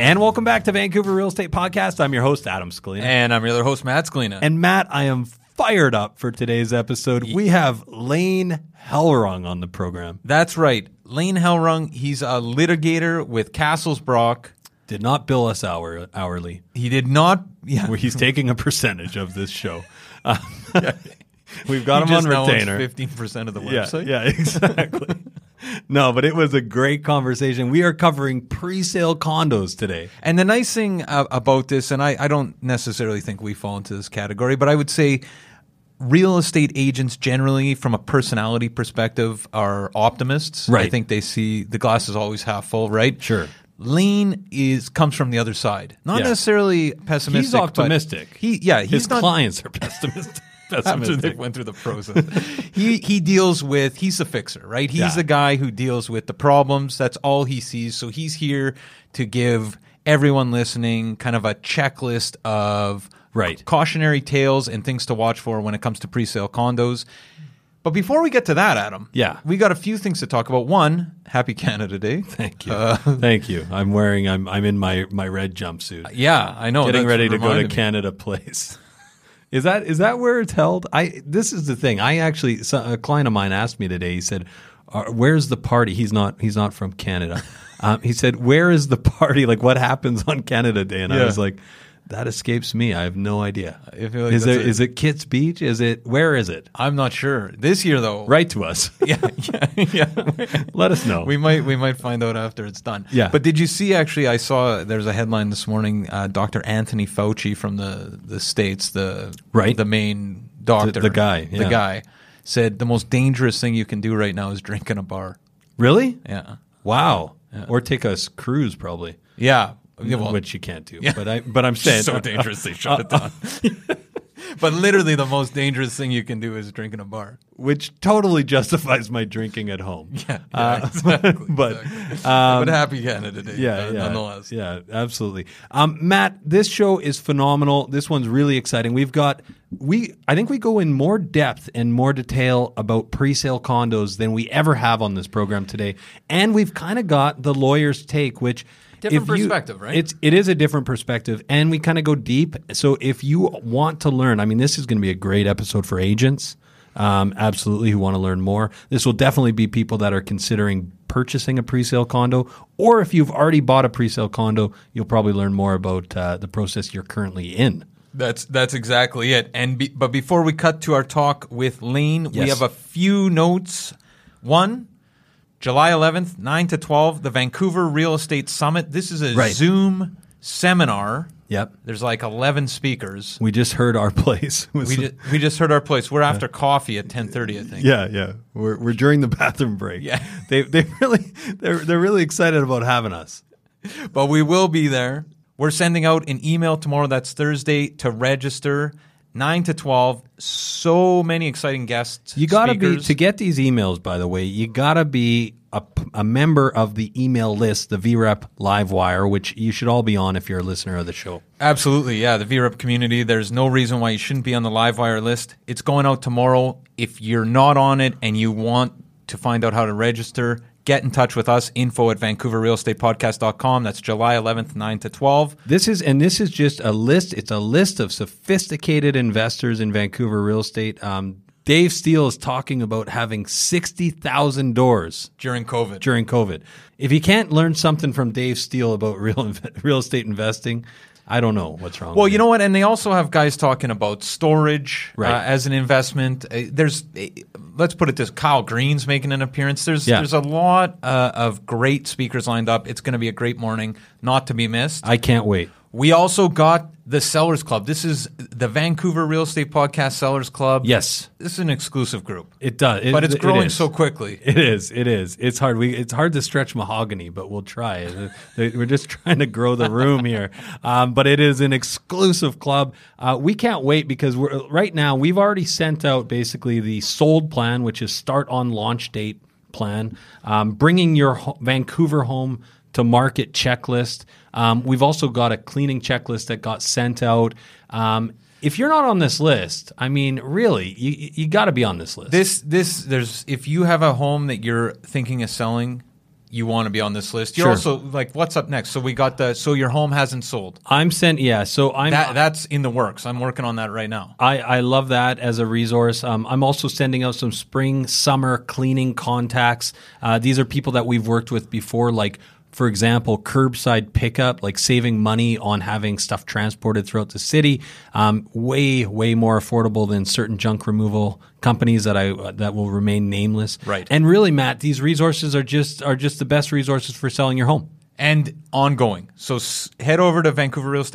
And welcome back to Vancouver Real Estate Podcast. I'm your host, Adam Scalina. And I'm your other host, Matt Scalina. And Matt, I am fired up for today's episode. We have Lane Hellrung on the program. That's right. Lane Hellrung, he's a litigator with Cassels Brock. Did not bill us hour, hourly. He did not. Yeah. He's taking a percentage of this show. Uh, We've got him on retainer. Fifteen percent of the website. Yeah, yeah exactly. No, but it was a great conversation. We are covering pre-sale condos today. And the nice thing uh, about this, and I, I don't necessarily think we fall into this category, but I would say real estate agents generally from a personality perspective are optimists right i think they see the glass is always half full right sure Lean is comes from the other side, not Yeah. necessarily pessimistic. He's but optimistic. He yeah, he's His not, clients are pessimistic. After they went through the process. he he deals with he's a fixer, right? He's Yeah. the guy who deals with the problems. That's all he sees. So he's here to give everyone listening kind of a checklist of Right. cautionary tales and things to watch for when it comes to pre-sale condos. But before we get to that, Adam, Yeah. we got a few things to talk about. One, Happy Canada Day. Thank you. Uh, Thank you. I'm wearing. I'm. I'm in my my red jumpsuit. yeah, I know. Getting ready to go to me. Canada Place. Is that is that where it's held? I this is the thing. I actually a client of mine asked me today. He said, "Where's the party?" He's not he's not from Canada. um, he said, "Where is the party? Like what happens on Canada Day?" And I was like, "That escapes me. I have no idea. I feel like is it a- is it Kits Beach? Is it where is it? I'm not sure. This year, though, Write to us. Yeah, yeah, yeah. Let us know. We might we might find out after it's done. Yeah. But did you see? Actually, I saw there's a headline this morning. Uh, Dr. Anthony Fauci from the the states, the Right. the main doctor, the guy, the guy, said the most dangerous thing you can do right now is drink in a bar. really? Yeah. Wow. Or take a cruise probably. Yeah. Yeah, well, which you can't do. Yeah. But I but I'm saying so dangerous they shut it down. but literally, the most dangerous thing you can do is drink in a bar. which totally justifies my drinking at home. Yeah, Uh, exactly. but exactly. um, but happy Canada Day, yeah, uh, yeah, nonetheless. yeah, absolutely. Um, Matt, this show is phenomenal. This one's really exciting. We've got we. I think we go in more depth and more detail about pre-sale condos than we ever have on this program today, and we've kind of got the lawyer's take, which. Different if you- perspective, right? It's it is a different perspective, and we kind of go deep. So if you want to learn, I mean, this is going to be a great episode for agents. Um, absolutely, who want to learn more. This will definitely be people that are considering purchasing a pre-sale condo, or if you've already bought a pre-sale condo, you'll probably learn more about uh, the process you're currently in. That's that's exactly it. And be, but before we cut to our talk with Lane, we have a few notes. One, July 11th, 9 to 12, the Vancouver Real Estate Summit. This is a Right. Zoom seminar. Yep. There's like 11 speakers. We just heard our place. We just, we just heard our place. We're after coffee at 10:30, I think. yeah, yeah. We're, we're during the bathroom break. Yeah. they they really they're they're really excited about having us. but we will be there. We're sending out an email tomorrow. That's Thursday to register. Nine to twelve. So many exciting guests. You got to be to get these emails. By the way, you got to be a, a member of the email list, the VREP Livewire, which you should all be on if you're a listener of the show. Absolutely, yeah. The VREP community. There's no reason why you shouldn't be on the Livewire list. It's going out tomorrow. If you're not on it and you want to find out how to register, get in touch with us. Info at VancouverRealEstatePodcast.com. That's July 11th, 9 to 12. This is and this is just a list. It's a list of sophisticated investors in Vancouver real estate. Um, Dave Steele is talking about having sixty thousand doors During COVID. during COVID. If you can't learn something from Dave Steele about real real estate investing, I don't know what's wrong. Well, you know what? And they also have guys talking about storage Right. uh, as an investment. Uh, there's, uh, let's put it this: Kyle Green's making an appearance. There's, Yeah. there's a lot uh, of great speakers lined up. It's going to be a great morning, not to be missed. I can't wait. We also got the Sellers Club. This is the Vancouver Real Estate Podcast Sellers Club. Yes, this is an exclusive group, it does. It- but it's growing is. so quickly. It is. It is. It's hard. We. It's hard to stretch mahogany, but we'll try. We're just trying to grow the room here. Um, but it is an exclusive club. Uh, we can't wait because we're right now. We've already sent out basically the sold plan, which is start on launch date plan, um, bringing your ho- Vancouver home to market checklist. Um, we've also got a cleaning checklist that got sent out. Um, if you're not on this list, I mean, really, you, you got to be on this list. This, this, there's if you have a home that you're thinking of selling. You want to be on this list. You're Sure. also like, what's up next? So we got the. So your home hasn't sold. I'm sent. Yeah. So I'm. That that's in the works. I'm working on that right now. I, I love that as a resource. Um, I'm also sending out some spring, summer cleaning contacts. Uh, these are people that we've worked with before, like, for example, curbside pickup, like saving money on having stuff transported throughout the city. Um, way, way more affordable than certain junk removal companies that I uh, that will remain nameless. Right. And really, Matt, these resources are just are just the best resources for selling your home. and ongoing. So s- head over to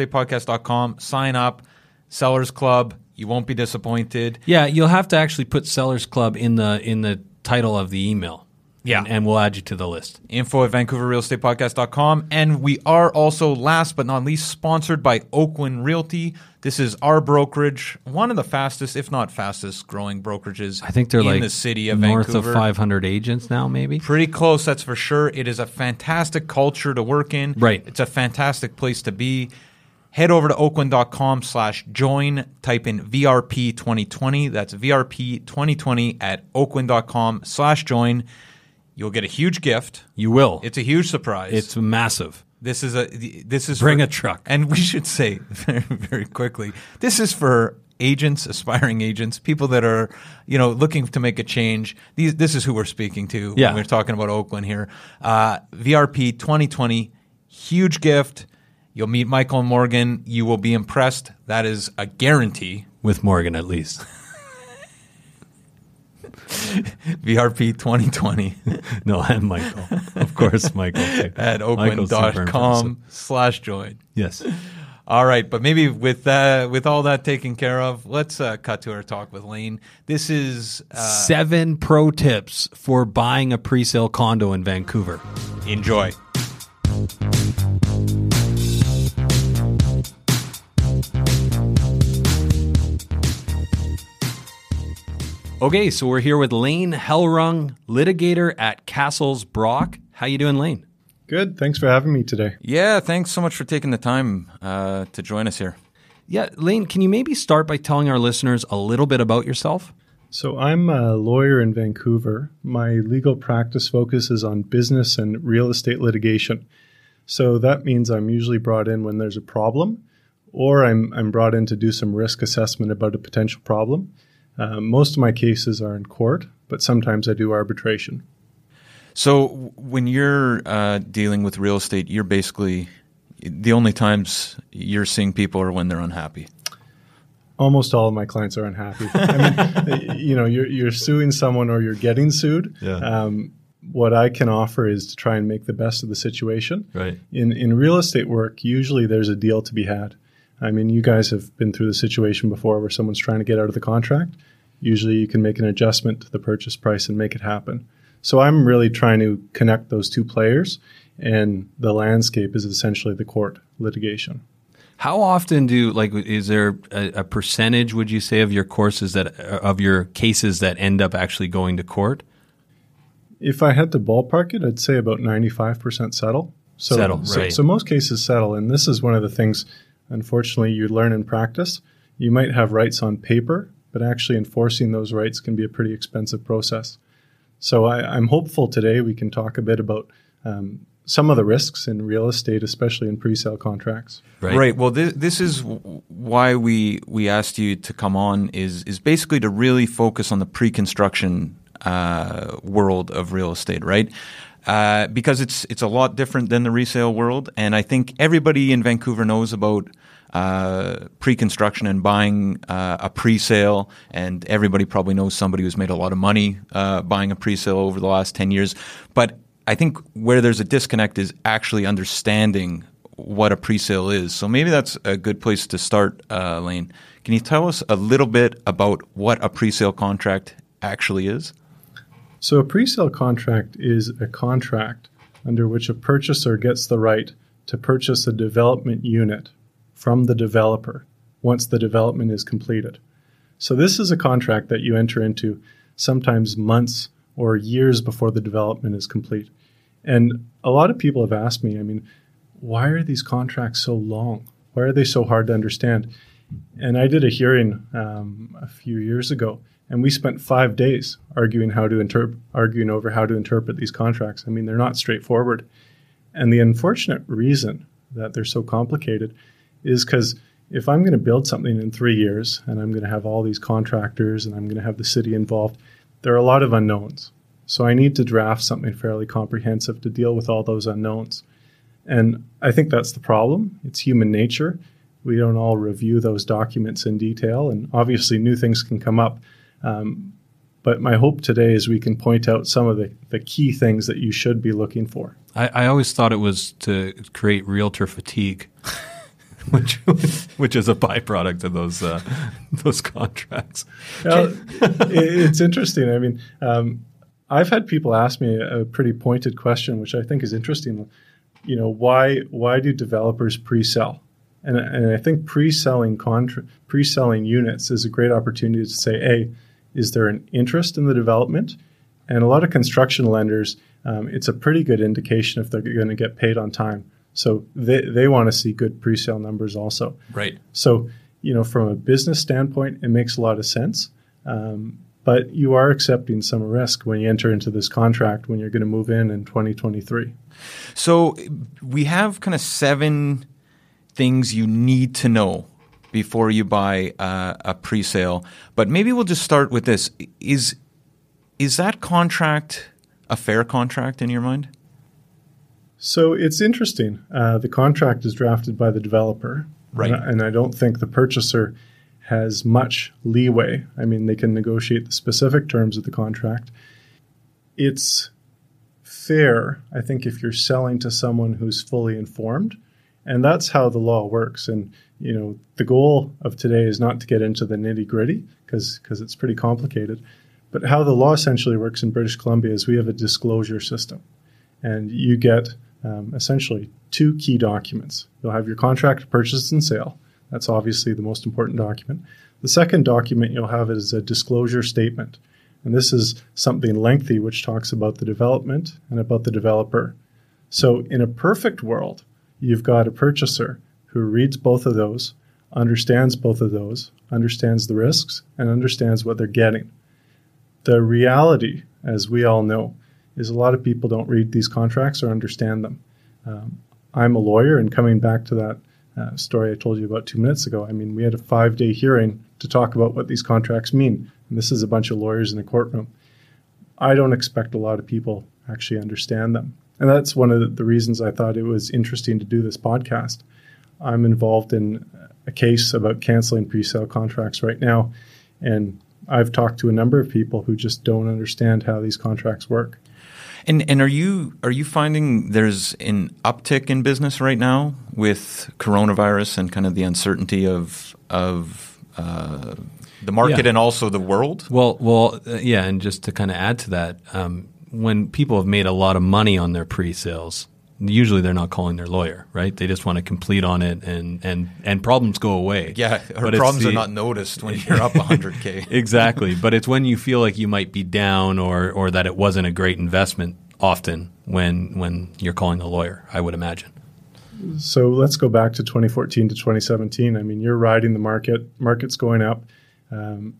VancouverRealEstatePodcast.com, sign up, Sellers Club. You won't be disappointed. Yeah, you'll have to actually put Sellers Club in the in the title of the email. Yeah. and, and we'll add you to the list. Info at VancouverRealEstatePodcast.com. And we are also, last but not least, sponsored by Oakwyn Realty. This is our brokerage, one of the fastest, if not fastest, growing brokerages I think they're in like the city of north Vancouver. of 500 agents now, maybe. Pretty close, that's for sure. It is a fantastic culture to work in. Right. It's a fantastic place to be. Head over to oakwyn.com slash join. Type in VRP 2020. That's VRP 2020 at oakwyn.com slash join. You'll get a huge gift. You will. It's a huge surprise. It's massive. this is a this is Bring for- a truck. And we should say very very quickly, this is for agents, aspiring agents, people that are you know looking to make a change. These this is who we're speaking to. Yeah. when we're talking about Oakwyn here. Uh, VRP 2020, huge gift. You'll meet Michael and Morgan. You will be impressed. That is a guarantee. With Morgan, at least. VRP 2020 no, and Michael. Of course, Michael. at oakwyn.com slash join. Yes. All right, but maybe with that, with all that taken care of, let's uh, cut to our talk with Lane. This is uh, Seven pro tips for buying a pre sale condo in Vancouver. enjoy. Okay, so we're here with Lane Hellrung, litigator at Cassels Brock. How you doing, Lane? Good. Thanks for having me today. Yeah, thanks so much for taking the time uh, to join us here. Yeah, Lane, can you maybe start by telling our listeners a little bit about yourself? So, I'm a lawyer in Vancouver. My legal practice focuses on business and real estate litigation. So, that means I'm usually brought in when there's a problem, or I'm, I'm brought in to do some risk assessment about a potential problem. Uh, most of my cases are in court, but sometimes I do arbitration. So when you're uh, dealing with real estate, you're basically the only times you're seeing people are when they're unhappy. Almost all of my clients are unhappy. I mean, you know, you're, you're suing someone or you're getting sued. Yeah. Um, what I can offer is to try and make the best of the situation. Right. In in real estate work, usually there's a deal to be had. I mean, you guys have been through the situation before where someone's trying to get out of the contract. Usually, you can make an adjustment to the purchase price and make it happen. So I'm really trying to connect those two players, and the landscape is essentially the court litigation. How often do like is there a, a percentage would you say of your courses that of your cases that end up actually going to court? If I had to ballpark it, I'd say about 95% settle. So, Settle, so, right. so most cases settle, and this is one of the things, unfortunately, you learn in practice. You might have rights on paper, but actually enforcing those rights can be a pretty expensive process. So I, I'm hopeful today we can talk a bit about um, some of the risks in real estate, especially in pre-sale contracts. Right. Well, this, this is why we we asked you to come on is is basically to really focus on the pre-construction uh, world of real estate, right? Uh, because it's it's a lot different than the resale world, and I think everybody in Vancouver knows about uh, pre-construction and buying uh, a pre-sale, and everybody probably knows somebody who's made a lot of money uh, buying a pre-sale over the last ten years. But I think where there's a disconnect is actually understanding what a pre-sale is. So maybe that's a good place to start, uh, Lane. Can you tell us a little bit about what a pre-sale contract actually is? So a pre-sale contract is a contract under which a purchaser gets the right to purchase a development unit from the developer once the development is completed. So this is a contract that you enter into sometimes months or years before the development is complete. And a lot of people have asked me, I mean, why are these contracts so long? Why are they so hard to understand? And I did a hearing um, a few years ago, and we spent five days arguing how to arguing over how to interpret these contracts. I mean, they're not straightforward. And the unfortunate reason that they're so complicated is because if I'm going to build something in three years and I'm going to have all these contractors and I'm going to have the city involved, there are a lot of unknowns. So I need to draft something fairly comprehensive to deal with all those unknowns. And I think that's the problem. It's human nature. We don't all review those documents in detail, and obviously new things can come up. Um, but my hope today is we can point out some of the, the key things that you should be looking for. I, I always thought it was to create realtor fatigue, which which is a byproduct of those uh, those contracts. Well, it, it's interesting. I mean, um, I've had people ask me a pretty pointed question, which I think is interesting. You know, why why do developers pre-sell? And, and I think pre-selling contra- pre-selling units is a great opportunity to say, hey, is there an interest in the development? And a lot of construction lenders, um, it's a pretty good indication if they're going to get paid on time. So they, they want to see good pre-sale numbers also. Right. So, you know, from a business standpoint, it makes a lot of sense. Um, but you are accepting some risk when you enter into this contract when you're going to move in in 2023. So we have kind of seven things you need to know before you buy uh, a pre-sale. But maybe we'll just start with this: is is that contract a fair contract in your mind? So it's interesting. Uh, the contract is drafted by the developer, Right. And, I- and I don't think the purchaser has much leeway. I mean, they can negotiate the specific terms of the contract. It's fair, I think, if you're selling to someone who's fully informed, and that's how the law works. And you know, the goal of today is not to get into the nitty gritty because because it's pretty complicated. But how the law essentially works in British Columbia is we have a disclosure system and you get um, essentially two key documents. You'll have your contract purchase and sale. That's obviously the most important document. The second document you'll have is a disclosure statement. And this is something lengthy which talks about the development and about the developer. So, in a perfect world, you've got a purchaser who reads both of those, understands both of those, understands the risks, and understands what they're getting. The reality, as we all know, is a lot of people don't read these contracts or understand them. Um, I'm a lawyer, and coming back to that uh, story I told you about two minutes ago, I mean, we had a five day hearing to talk about what these contracts mean. And this is a bunch of lawyers in the courtroom. I don't expect a lot of people actually understand them. And that's one of the reasons I thought it was interesting to do this podcast. I'm involved in a case about canceling pre-sale contracts right now, and I've talked to a number of people who just don't understand how these contracts work. And and are you are you finding there's an uptick in business right now with coronavirus and kind of the uncertainty of of uh, the market Yeah. and also the world? Well, well, uh, yeah, and just to kind of add to that, um, when people have made a lot of money on their pre-sales, usually they're not calling their lawyer, right? They just want to complete on it, and and and problems go away. Yeah, our But it's problems are not noticed when you're up 100k. exactly. But it's when you feel like you might be down or or that it wasn't a great investment. Often, when when you're calling a lawyer, I would imagine. So let's go back to 2014 to 2017. I mean, you're riding the market, market's going up. Um,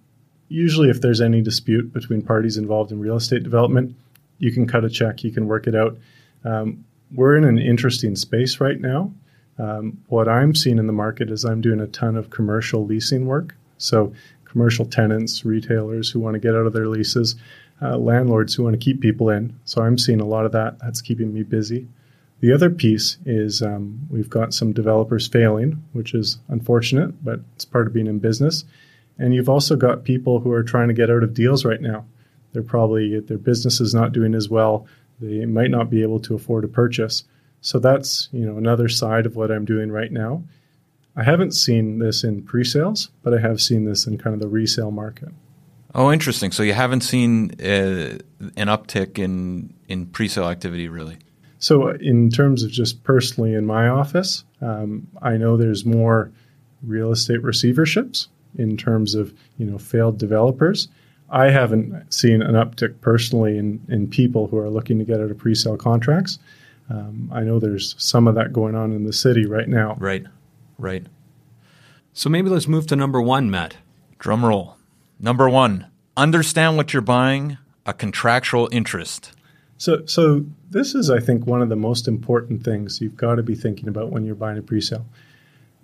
usually, if there's any dispute between parties involved in real estate development, you can cut a check, you can work it out. Um, we're in an interesting space right now. Um, what I'm seeing in the market is I'm doing a ton of commercial leasing work. So, commercial tenants, retailers who want to get out of their leases, uh, landlords who want to keep people in. So, I'm seeing a lot of that. That's keeping me busy. The other piece is um, we've got some developers failing, which is unfortunate, but it's part of being in business. And you've also got people who are trying to get out of deals right now. They're probably, their business is not doing as well. They might not be able to afford a purchase. So that's, you know, another side of what I'm doing right now. I haven't seen this in pre-sales, but I have seen this in kind of the resale market. Oh, interesting. So you haven't seen uh, an uptick in in pre-sale activity, really? So, in terms of just personally in my office, um, I know there's more real estate receiverships in terms of you know failed developers. I haven't seen an uptick personally in in people who are looking to get out of pre-sale contracts. Um, I know there's some of that going on in the city right now. Right, right. So maybe let's move to number one, Matt. Drum roll. Number one: understand what you're buying. A contractual interest. So, so this is, I think, one of the most important things you've got to be thinking about when you're buying a pre-sale.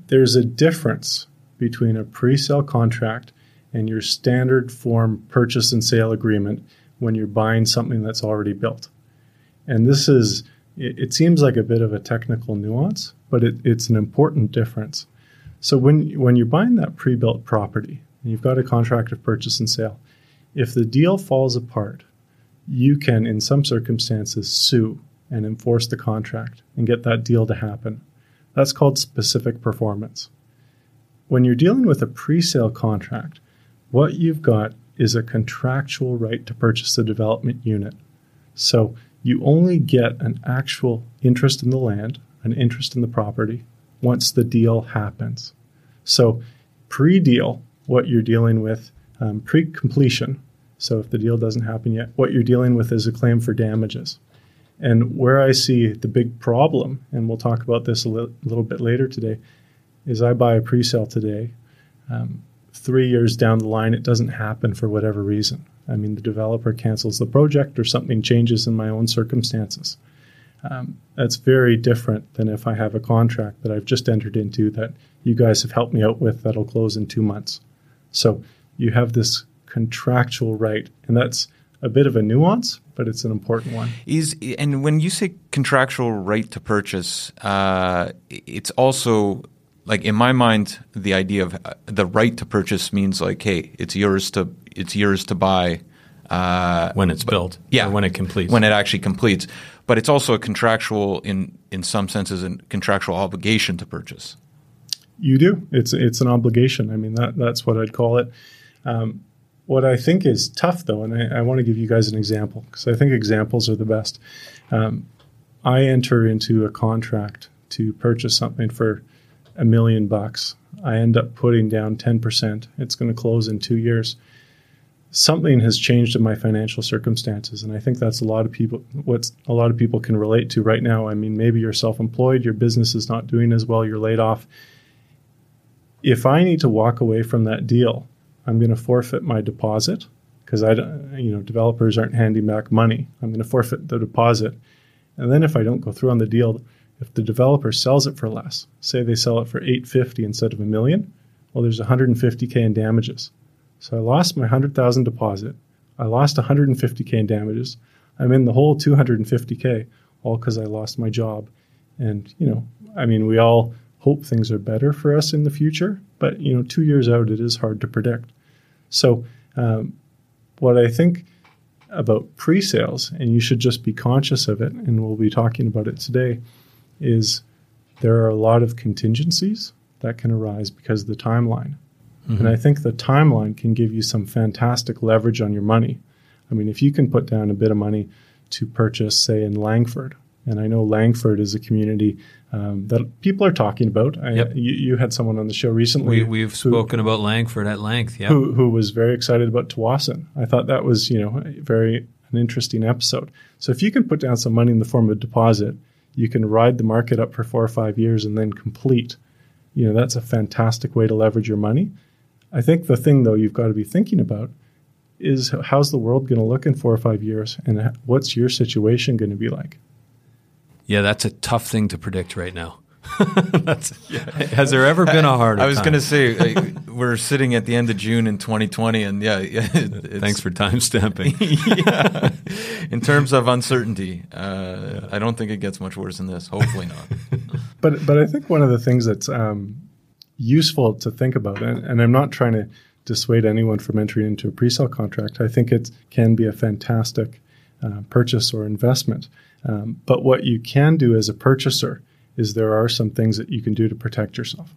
There's a difference between a pre-sale contract and your standard form purchase and sale agreement when you're buying something that's already built. And this is, it, it seems like a bit of a technical nuance, but it, it's an important difference. So when when you're buying that pre-built property and you've got a contract of purchase and sale, if the deal falls apart, you can, in some circumstances, sue and enforce the contract and get that deal to happen. That's called specific performance. When you're dealing with a pre sale contract, what you've got is a contractual right to purchase the development unit. So you only get an actual interest in the land, an interest in the property, once the deal happens. So pre deal, what you're dealing with, um, pre completion, so if the deal doesn't happen yet, what you're dealing with is a claim for damages. And where I see the big problem, and we'll talk about this a li- little bit later today, is I buy a pre-sale today. Um, three years down the line, it doesn't happen for whatever reason. I mean, the developer cancels the project or something changes in my own circumstances. Um, that's very different than if I have a contract that I've just entered into that you guys have helped me out with that'll close in two months. So you have this contractual right, and that's a bit of a nuance, but it's an important one. Is and when you say contractual right to purchase, uh, it's also like in my mind the idea of uh, the right to purchase means like, hey, it's yours to it's yours to buy uh, When it's built, yeah, or when it completes. when it actually completes. But it's also a contractual in in some senses a contractual obligation to purchase. You do. It's it's an obligation. I mean that that's what I'd call it. Um, what I think is tough though, and I, I want to give you guys an example because I think examples are the best. Um, I enter into a contract to purchase something for a million bucks. I end up putting down ten percent. It's going to close in two years. Something has changed in my financial circumstances, and I think that's a lot of people. What a lot of people can relate to right now. I mean, maybe you're self-employed, your business is not doing as well, you're laid off if I need to walk away from that deal, I'm going to forfeit my deposit because I don't, you know, developers aren't handing back money. I'm going to forfeit the deposit. And then if I don't go through on the deal, if the developer sells it for less, say they sell it for 850 instead of a million, well, there's 150k in damages. So I lost my 100,000 deposit. I lost 150K in damages. I'm in the whole 250K, all because I lost my job. And, you know, I mean, we all hope things are better for us in the future, but, you know, two years out, it is hard to predict. So, um, what I think about pre sales, and you should just be conscious of it, and we'll be talking about it today, is there are a lot of contingencies that can arise because of the timeline. Mm-hmm. And I think the timeline can give you some fantastic leverage on your money. I mean, if you can put down a bit of money to purchase, say, in Langford, and I know Langford is a community um, that people are talking about. I, yep. you, you, had someone on the show recently. We, have spoken about Langford at length. Yeah, who, who, was very excited about Tsawwassen. I thought that was you know very an interesting episode. So if you can put down some money in the form of a deposit, you can ride the market up for four or five years and then complete. You know that's a fantastic way to leverage your money. I think the thing though you've got to be thinking about is how's the world going to look in four or five years, and what's your situation going to be like? Yeah, that's a tough thing to predict right now. yeah. Has there ever been a harder? I was going to say uh, we're sitting at the end of June in 2020, and yeah, thanks for time stamping. yeah, in terms of uncertainty, uh, yeah. I don't think it gets much worse than this. Hopefully not. but but I think one of the things that's um, useful to think about, and, and I'm not trying to dissuade anyone from entering into a pre-sale contract. I think it can be a fantastic uh, purchase or investment. Um, but what you can do as a purchaser is there are some things that you can do to protect yourself.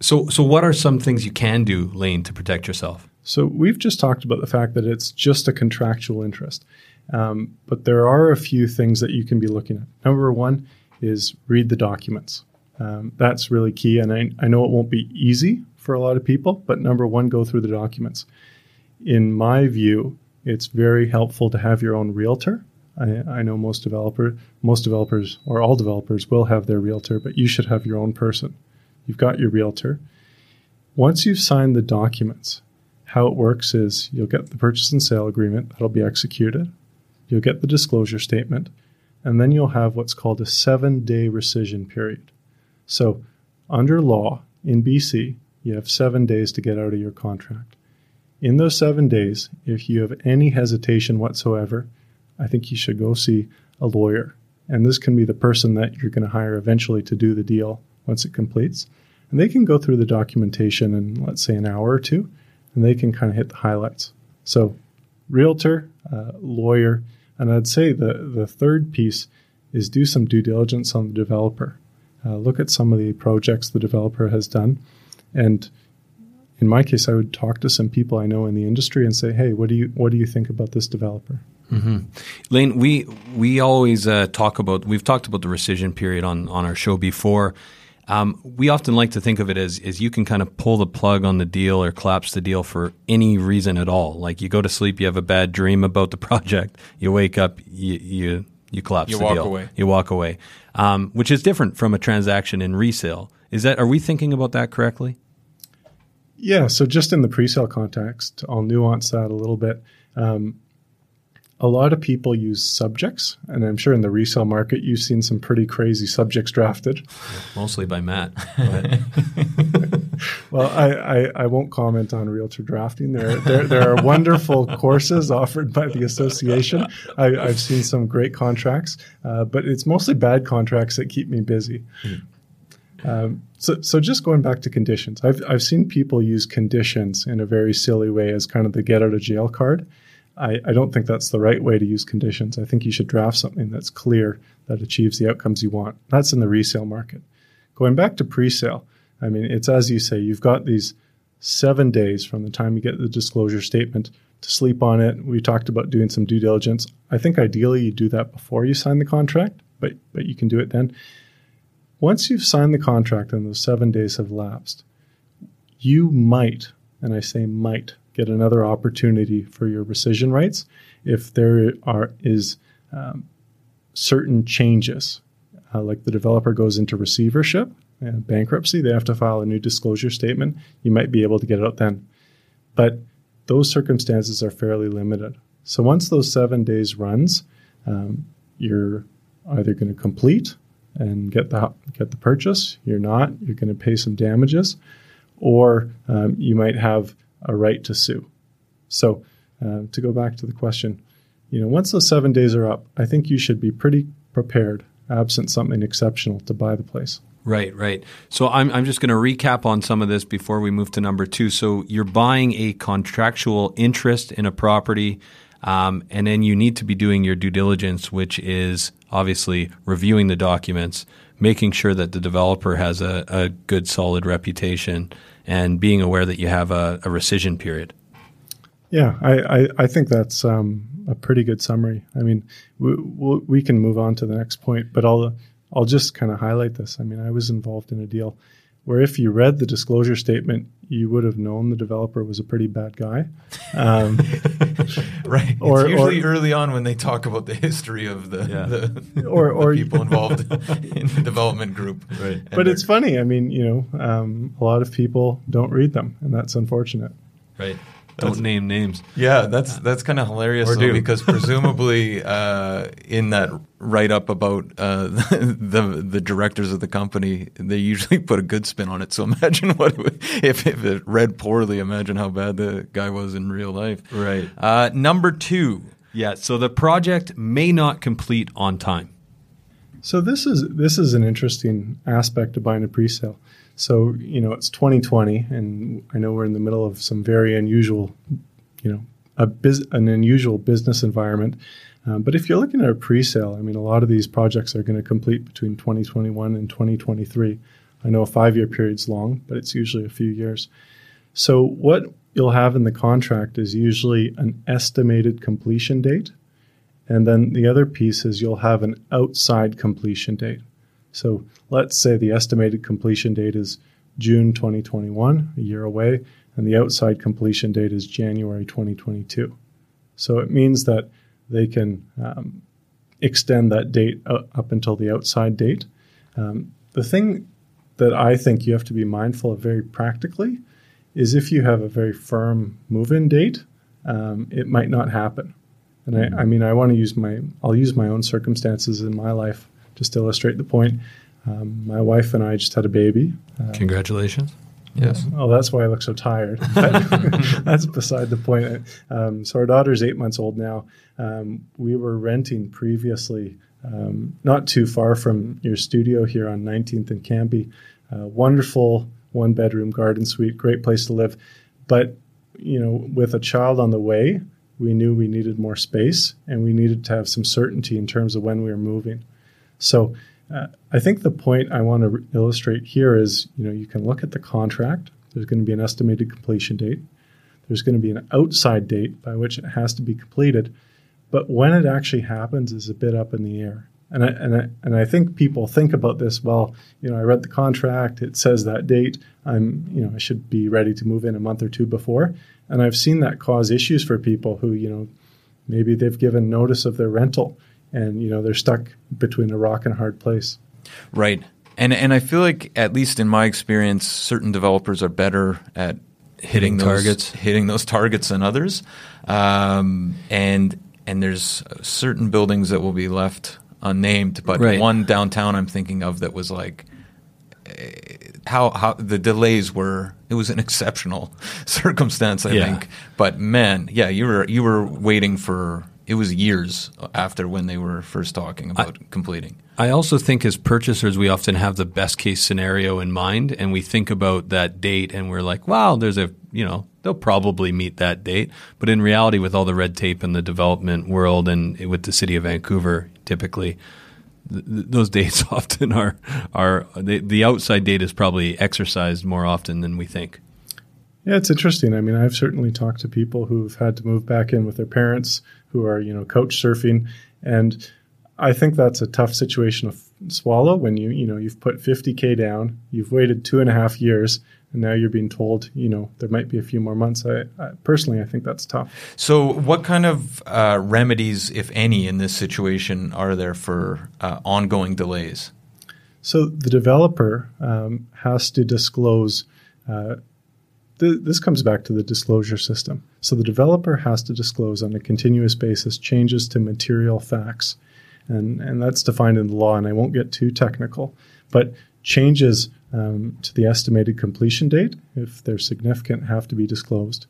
So, so what are some things you can do, Lane, to protect yourself? So we've just talked about the fact that it's just a contractual interest, um, but there are a few things that you can be looking at. Number one is read the documents. Um, that's really key, and I, I know it won't be easy for a lot of people, but number one, go through the documents. In my view, it's very helpful to have your own realtor I, I know most developer, most developers or all developers will have their realtor, but you should have your own person. You've got your realtor. Once you've signed the documents, how it works is you'll get the purchase and sale agreement that'll be executed. You'll get the disclosure statement, and then you'll have what's called a seven day rescission period. So, under law in BC, you have seven days to get out of your contract. In those seven days, if you have any hesitation whatsoever, I think you should go see a lawyer. And this can be the person that you're going to hire eventually to do the deal once it completes. And they can go through the documentation in, let's say, an hour or two, and they can kind of hit the highlights. So, realtor, uh, lawyer, and I'd say the, the third piece is do some due diligence on the developer. Uh, look at some of the projects the developer has done. And in my case, I would talk to some people I know in the industry and say, "Hey, what do you what do you think about this developer?" Mm-hmm. Lane, we we always uh, talk about we've talked about the rescission period on on our show before. Um, we often like to think of it as as you can kind of pull the plug on the deal or collapse the deal for any reason at all. Like you go to sleep, you have a bad dream about the project, you wake up, you you, you collapse you the walk deal, away. you walk away, um, which is different from a transaction in resale. Is that are we thinking about that correctly? Yeah. So just in the pre-sale context, I'll nuance that a little bit. Um, a lot of people use subjects, and I'm sure in the resale market you've seen some pretty crazy subjects drafted. Mostly by Matt. well, I, I, I, won't comment on realtor drafting. There, there, there are wonderful courses offered by the association. I, have seen some great contracts, uh, but it's mostly bad contracts that keep me busy. Um, so, so just going back to conditions, I've, I've seen people use conditions in a very silly way as kind of the get out of jail card. I, I don't think that's the right way to use conditions. I think you should draft something that's clear that achieves the outcomes you want. That's in the resale market. Going back to pre-sale, I mean, it's as you say, you've got these seven days from the time you get the disclosure statement to sleep on it. We talked about doing some due diligence. I think ideally you do that before you sign the contract, but but you can do it then. Once you've signed the contract and those seven days have lapsed, you might, and I say might, get another opportunity for your rescission rights if there are is um, certain changes, uh, like the developer goes into receivership and bankruptcy, they have to file a new disclosure statement. You might be able to get it out then, but those circumstances are fairly limited. So once those seven days runs, um, you're either going to complete and get the get the purchase. You're not. You're going to pay some damages, or um, you might have a right to sue. So uh, to go back to the question, you know, once those seven days are up, I think you should be pretty prepared, absent something exceptional, to buy the place. Right, right. So I'm, I'm just going to recap on some of this before we move to number two. So you're buying a contractual interest in a property, um, and then you need to be doing your due diligence, which is obviously reviewing the documents, making sure that the developer has a, a good, solid reputation, and being aware that you have a, a rescission period. Yeah, I, I, I think that's um, a pretty good summary. I mean, we, we can move on to the next point, but I'll I'll just kind of highlight this. I mean, I was involved in a deal where if you read the disclosure statement, you would have known the developer was a pretty bad guy. Um, right. Or, it's usually or, early on when they talk about the history of the, yeah. the, or, or the people involved in the development group. Right. But it's funny. I mean, you know, um, a lot of people don't read them, and that's unfortunate. Right. Don't name names. Yeah, that's that's kind of hilarious though, because presumably uh, in that write up about uh, the the directors of the company, they usually put a good spin on it. So imagine what it would, if if it read poorly. Imagine how bad the guy was in real life. Right. Uh, number two. Yeah. So the project may not complete on time. So this is this is an interesting aspect of buying a presale. So, you know, it's 2020, and I know we're in the middle of some very unusual, you know, a biz- an unusual business environment. Um, but if you're looking at a pre-sale, I mean, a lot of these projects are going to complete between 2021 and 2023. I know a five-year period's long, but it's usually a few years. So what you'll have in the contract is usually an estimated completion date, and then the other piece is you'll have an outside completion date. So let's say the estimated completion date is June 2021, a year away, and the outside completion date is January 2022. So it means that they can um, extend that date up until the outside date. Um, the thing that I think you have to be mindful of very practically is if you have a very firm move-in date, um, it might not happen. And I, I mean, I want to use my, I'll use my own circumstances in my life just to illustrate the point. Um, my wife and I just had a baby. Uh, Congratulations. Yes. Oh, that's why I look so tired. that's beside the point. Um, so our daughter's eight months old now. Um, we were renting previously, um, not too far from your studio here on 19th and Cambie. Uh, wonderful one bedroom garden suite, great place to live. But you know, with a child on the way, we knew we needed more space and we needed to have some certainty in terms of when we were moving. So uh, I think the point I want to re- illustrate here is, you know, you can look at the contract. There's going to be an estimated completion date. There's going to be an outside date by which it has to be completed, but when it actually happens is a bit up in the air. And I, and I, and I think people think about this. Well, you know, I read the contract. It says that date. I'm, you know, I should be ready to move in a month or two before. And I've seen that cause issues for people who, you know, maybe they've given notice of their rental and you know they're stuck between a rock and a hard place. Right, and and I feel like at least in my experience, certain developers are better at hitting, hitting those, targets, hitting those targets than others, um, and and there's certain buildings that will be left unnamed, but right. one downtown I'm thinking of that was like eh, how how the delays were it was an exceptional circumstance I yeah. think but man yeah you were you were waiting for it was years after when they were first talking about I, completing. I also think as purchasers, we often have the best case scenario in mind, and we think about that date, and we're like, "Wow, there's a you know they'll probably meet that date." But in reality, with all the red tape in the development world, and with the city of Vancouver, typically. Th- those dates often are are the, the outside date is probably exercised more often than we think. Yeah, it's interesting. I mean, I've certainly talked to people who've had to move back in with their parents who are, you know, couch surfing. And I think that's a tough situation to swallow when you, you know, you've put 50K down, you've waited two and a half years, and now you're being told, you know, there might be a few more months. I, I personally, I think that's tough. So, what kind of uh, remedies, if any, in this situation are there for uh, ongoing delays? So, the developer um, has to disclose uh, th- this comes back to the disclosure system. So the developer has to disclose on a continuous basis changes to material facts. And, and that's defined in the law, and I won't get too technical, but changes um, to the estimated completion date, if they're significant, have to be disclosed.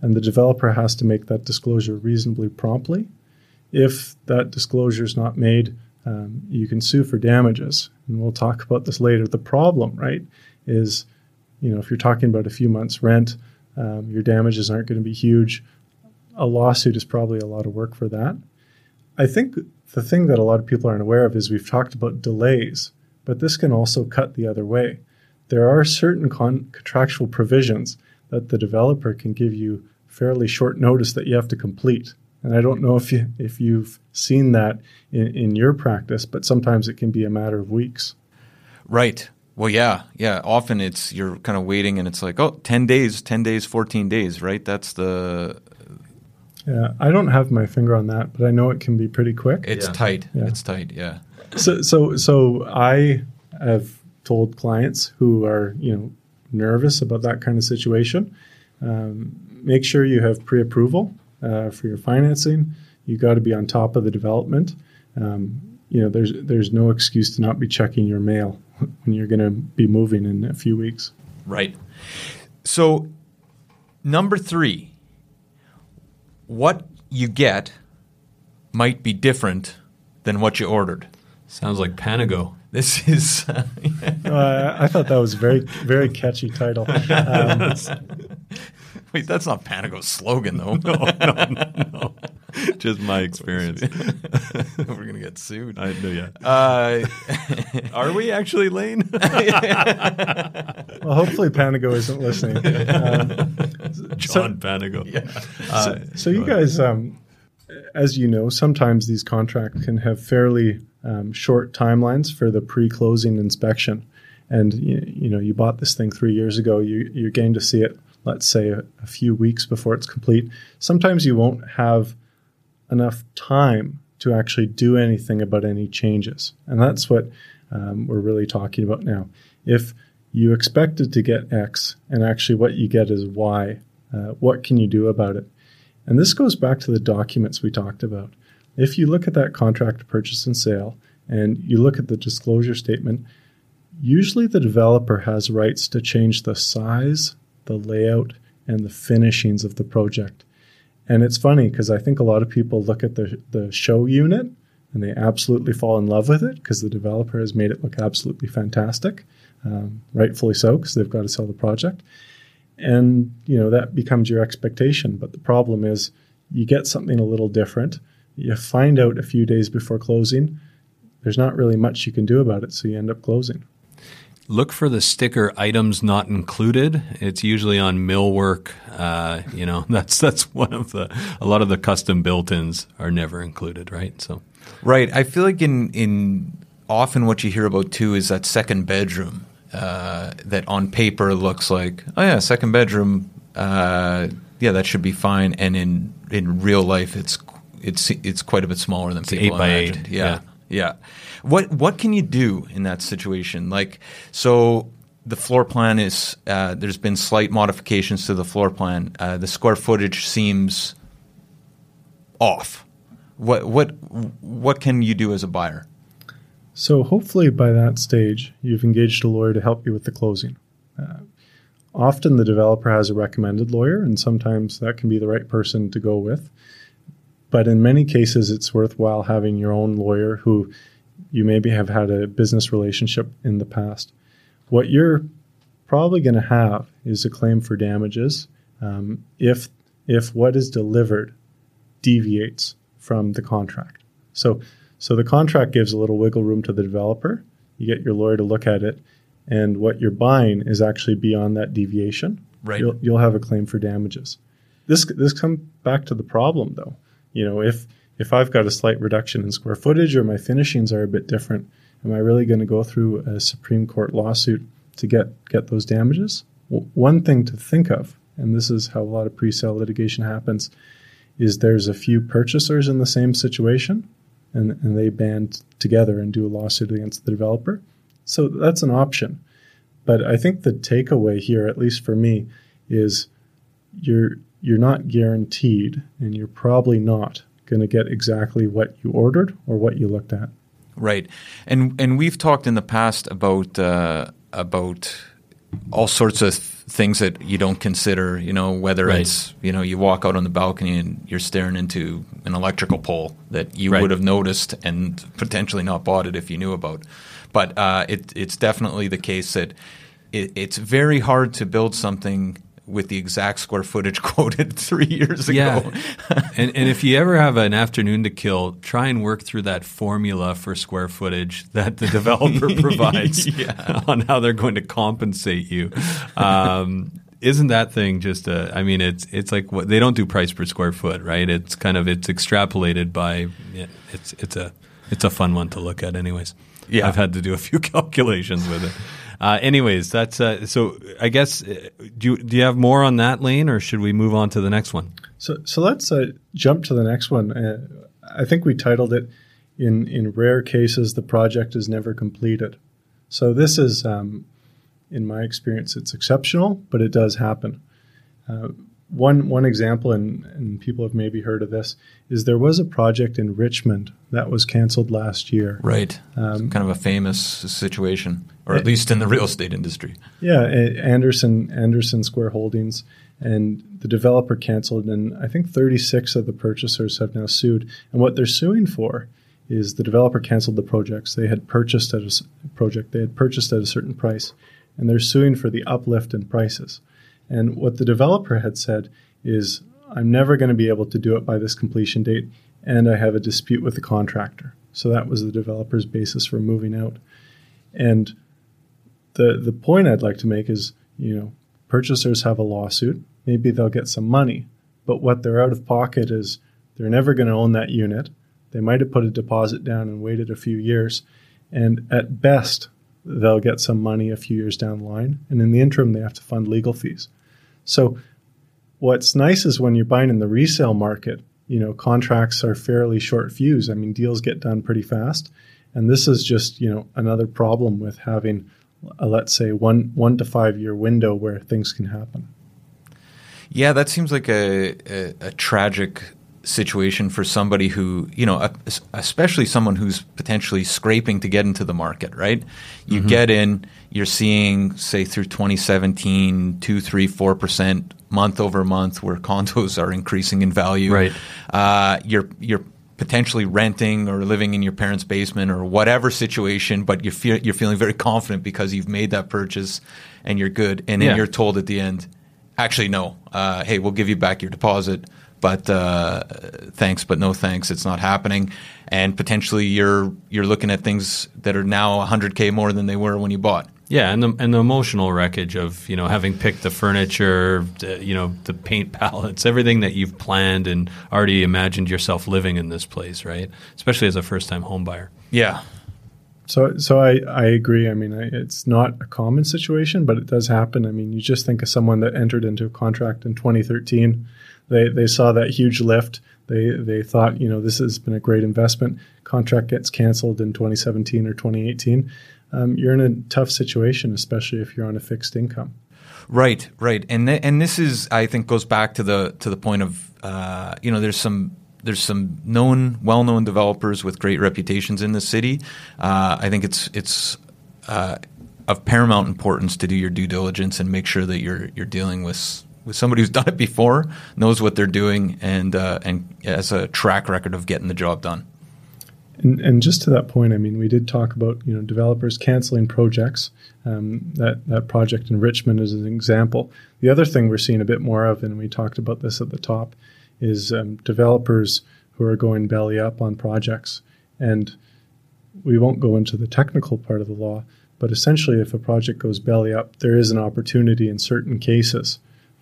and the developer has to make that disclosure reasonably promptly. If that disclosure is not made, um, you can sue for damages, and we'll talk about this later. The problem, right, is you know if you're talking about a few months' rent, um, your damages aren't going to be huge. A lawsuit is probably a lot of work for that. I think the thing that a lot of people aren't aware of is we've talked about delays, but this can also cut the other way. There are certain con- contractual provisions that the developer can give you fairly short notice that you have to complete. And I don't know if you if you've seen that in, in your practice, but sometimes it can be a matter of weeks. Right. Well, yeah, yeah. Often it's you're kind of waiting, and it's like, oh, 10 days, 10 days, 14 days, right? That's the. Yeah, I don't have my finger on that, but I know it can be pretty quick. It's Yeah. tight. Yeah. It's tight. Yeah. so so so I have told clients who are you know nervous about that kind of situation, um, make sure you have pre-approval uh, for your financing. You got to be on top of the development. Um, you know, there's there's no excuse to not be checking your mail when you're going to be moving in a few weeks. Right. So, number three, what you get might be different than what you ordered. Sounds like Panago. This is. Uh, I thought that was a very very catchy title. Um, Wait, that's not Panago's slogan, though. no, no, no. Just my experience. We're going to get sued. I know, yeah. Uh, Are we actually, Layne? well, hopefully Panago isn't listening. Um, John Panago. so, so you guys, um, as you know, sometimes these contracts can have fairly um, short timelines for the pre-closing inspection. And you, you know, you bought this thing three years ago. You, you're going to see it, let's say, a, few weeks before it's complete. Sometimes you won't have enough time to actually do anything about any changes, and that's what um, we're really talking about now. If you expected to get X, and actually what you get is Y, uh, what can you do about it? And this goes back to the documents we talked about. If you look at that contract purchase and sale and you look at the disclosure statement, usually the developer has rights to change the size, the layout, and the finishings of the project. And it's funny because I think a lot of people look at the, the show unit and they absolutely fall in love with it because the developer has made it look absolutely fantastic, um, rightfully so because they've got to sell the project. And you know that becomes your expectation but the problem is you get something a little different. You find out a few days before closing there's not really much you can do about it so you end up closing Look for the sticker items not included. It's usually on millwork. Uh, you know, that's that's one of the a lot of the custom built-ins are never included, right? So Right. I feel like in in often what you hear about too is that second bedroom uh, that on paper looks like oh yeah second bedroom uh, yeah that should be fine and in in real life it's it's it's quite a bit smaller than people eight by eight, imagined. Yeah, yeah. What what can you do in that situation? Like so. The floor plan is uh, there's been slight modifications to the floor plan. Uh, the square footage seems off. What what what can you do as a buyer? so hopefully by that stage you've engaged a lawyer to help you with the closing uh, often the developer has a recommended lawyer and sometimes that can be the right person to go with but in many cases it's worthwhile having your own lawyer who you maybe have had a business relationship in the past what you're probably going to have is a claim for damages um, if if what is delivered deviates from the contract. So so the contract gives a little wiggle room to the developer. You get your lawyer to look at it, and what you're buying is actually beyond that deviation. Right. You'll, you'll have a claim for damages. This this comes back to the problem though. You know, if if I've got a slight reduction in square footage or my finishings are a bit different, am I really going to go through a Supreme Court lawsuit to get get those damages? W- one thing to think of, and this is how a lot of pre-sale litigation happens, is there's a few purchasers in the same situation, and and they band together and do a lawsuit against the developer. So that's an option. But I think the takeaway here, at least for me, is you're you're not guaranteed, and you're probably not going to get exactly what you ordered or what you looked at. Right, and and we've talked in the past about uh, about all sorts of things that you don't consider. You know, whether Right. it's you know you walk out on the balcony and you're staring into an electrical pole that you Right. would have noticed and potentially not bought it if you knew about. But uh, it, it's definitely the case that it, it's very hard to build something with the exact square footage quoted three years ago. Yeah. and, and if you ever have an afternoon to kill, try and work through that formula for square footage that the developer provides Yeah. on how they're going to compensate you. Um, isn't that thing just a, I mean, it's, it's like what they don't do price per square foot, right? It's kind of, it's extrapolated by, it's, it's a, it's a fun one to look at anyways. Yeah. I've had to do a few calculations with it. Uh, anyways, that's uh, so. I guess uh, do you, do you have more on that Layne, or should we move on to the next one? So, so let's uh, jump to the next one. Uh, I think we titled it "In in rare cases, the project is never completed." So this is, um, in my experience, it's exceptional, but it does happen. One one example, and, and people have maybe heard of this, is there was a project in Richmond that was canceled last year. Right. Um, kind of a famous situation, or at least in the real estate industry. Yeah, Anderson Anderson Square Holdings, and the developer canceled, and I think 36 of the purchasers have now sued. And what they're suing for is the developer canceled the projects they had purchased at a project they had purchased at a certain price, and they're suing for the uplift in prices. And what the developer had said is, I'm never going to be able to do it by this completion date, and I have a dispute with the contractor. So that was the developer's basis for moving out. And the the point I'd like to make is, you know, purchasers have a lawsuit. Maybe they'll get some money, but what they're out of pocket is they're never going to own that unit. They might have put a deposit down and waited a few years, and at best they'll get some money a few years down the line. And in the interim, they have to fund legal fees. So, what's nice is when you're buying in the resale market, you know, contracts are fairly short fuse. I mean, deals get done pretty fast. And this is just, you know, another problem with having, a, let's say, one one to five year window where things can happen. Yeah, that seems like a, a, a tragic situation for somebody who, you know, especially someone who's potentially scraping to get into the market, right? You get in, you're seeing, say, through 2017, 2, 3, 4% month over month where condos are increasing in value. Right. Uh, you're, you're potentially renting or living in your parents' basement or whatever situation, but you feel, you're feeling very confident because you've made that purchase and you're good. And then Yeah. you're told at the end, actually, no, uh, hey, we'll give you back your deposit, but uh, thanks, but no thanks, it's not happening. And potentially, you're you're looking at things that are now 100k more than they were when you bought. Yeah, and the and the emotional wreckage of you know having picked the furniture, the, you know the paint palettes, everything that you've planned and already imagined yourself living in this place, right? Especially as a first time home buyer. Yeah, So, so I, I agree. I mean, I, it's not a common situation, but it does happen. I mean, you just think of someone that entered into a contract in 2013. They, they saw that huge lift. They, they thought, you know, this has been a great investment. Contract gets canceled in 2017 or 2018. Um, you're in a tough situation, especially if you're on a fixed income. Right, right, and th- and this is I think goes back to the to the point of uh, you know there's some there's some known well known developers with great reputations in the city. Uh, I think it's it's uh, of paramount importance to do your due diligence and make sure that you're you're dealing with with somebody who's done it before, knows what they're doing, and uh, and has a track record of getting the job done. And, and just to that point, I mean, we did talk about you know developers canceling projects. Um, that that project in Richmond is an example. The other thing we're seeing a bit more of, and we talked about this at the top, is um, developers who are going belly up on projects. And we won't go into the technical part of the law, but essentially, if a project goes belly up, there is an opportunity in certain cases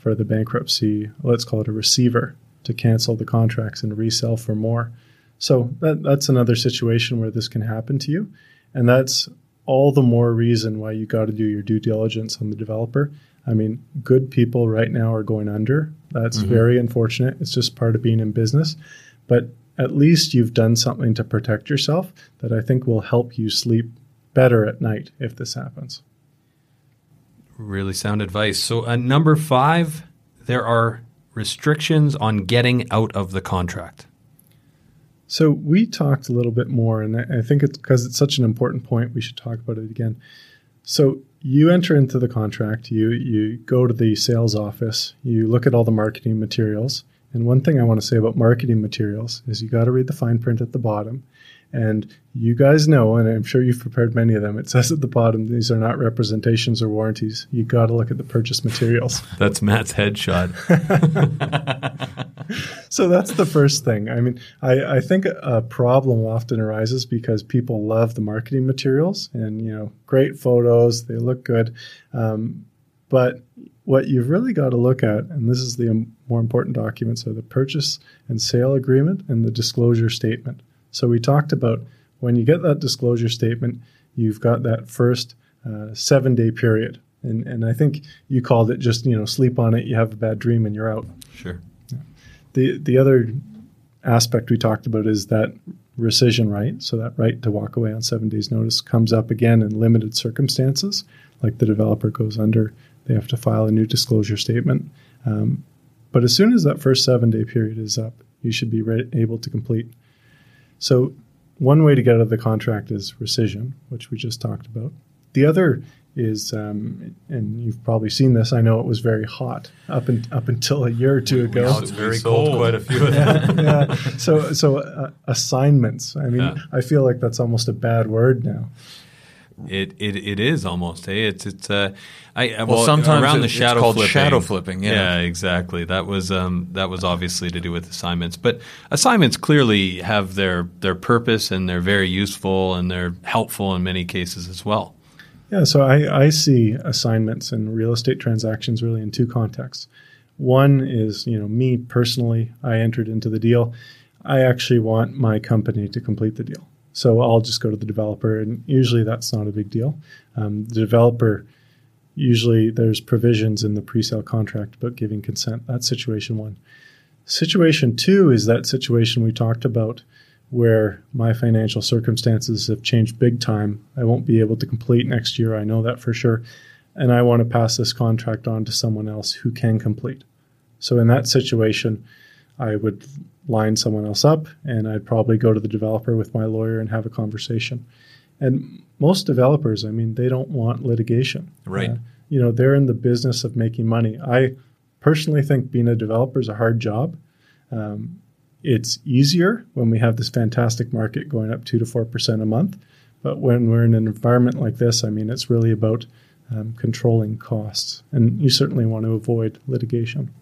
for the bankruptcy, let's call it a receiver, to cancel the contracts and resell for more. So that, that's another situation where this can happen to you. And that's all the more reason why you got to do your due diligence on the developer. I mean, good people right now are going under. That's mm-hmm. very unfortunate. It's just part of being in business. But at least you've done something to protect yourself that I think will help you sleep better at night if this happens. Really sound advice. So, uh, number five, there are restrictions on getting out of the contract. So we talked a little bit more, and I think it's because it's such an important point. We should talk about it again. So you enter into the contract, you you go to the sales office, you look at all the marketing materials. And one thing I want to say about marketing materials is you got to read the fine print at the bottom. And you guys know, and I'm sure you've prepared many of them, it says at the bottom, these are not representations or warranties. You got to look at the purchase materials. That's Matt's headshot. so that's the first thing. I mean, I, I think a problem often arises because people love the marketing materials and, you know, great photos, they look good. Um, but what you've really got to look at, and this is the more important documents, are the purchase and sale agreement and the disclosure statement. So we talked about when you get that disclosure statement, you've got that first uh, seven day period. And, and I think you called it just, you know, sleep on it, you have a bad dream and you're out. Sure. Yeah. The, the other aspect we talked about is that rescission right. So that right to walk away on seven days notice comes up again in limited circumstances, like the developer goes under, they have to file a new disclosure statement. Um, but as soon as that first seven day period is up, you should be re- able to complete so, one way to get out of the contract is rescission, which we just talked about. The other is, um, and you've probably seen this. I know it was very hot up in, up until a year or two ago. Now it's very cold. Quite a few of them. yeah, yeah. So, so uh, assignments. I mean, yeah. I feel like that's almost a bad word now. It it it is almost. Hey, it's it's. Uh, I well, well sometimes around the shadow called flipping. shadow flipping. Yeah. yeah, exactly. That was um that was obviously to do with assignments, but assignments clearly have their their purpose and they're very useful and they're helpful in many cases as well. Yeah, so I, I see assignments and real estate transactions really in two contexts. One is, you know, me personally, I entered into the deal. I actually want my company to complete the deal. So I'll just go to the developer, and usually that's not a big deal. Um, the developer usually there's provisions in the pre-sale contract about giving consent. That's situation one. Situation two is that situation we talked about where my financial circumstances have changed big time. I won't be able to complete next year. I know that for sure. And I want to pass this contract on to someone else who can complete. So in that situation, I would line someone else up and I'd probably go to the developer with my lawyer and have a conversation. And most developers, I mean, they don't want litigation. Right. Uh, you know, they're in the business of making money. I personally think being a developer is a hard job. Um, it's easier when we have this fantastic market going up two to four percent a month. But when we're in an environment like this, I mean, it's really about um, controlling costs. And you certainly want to avoid litigation.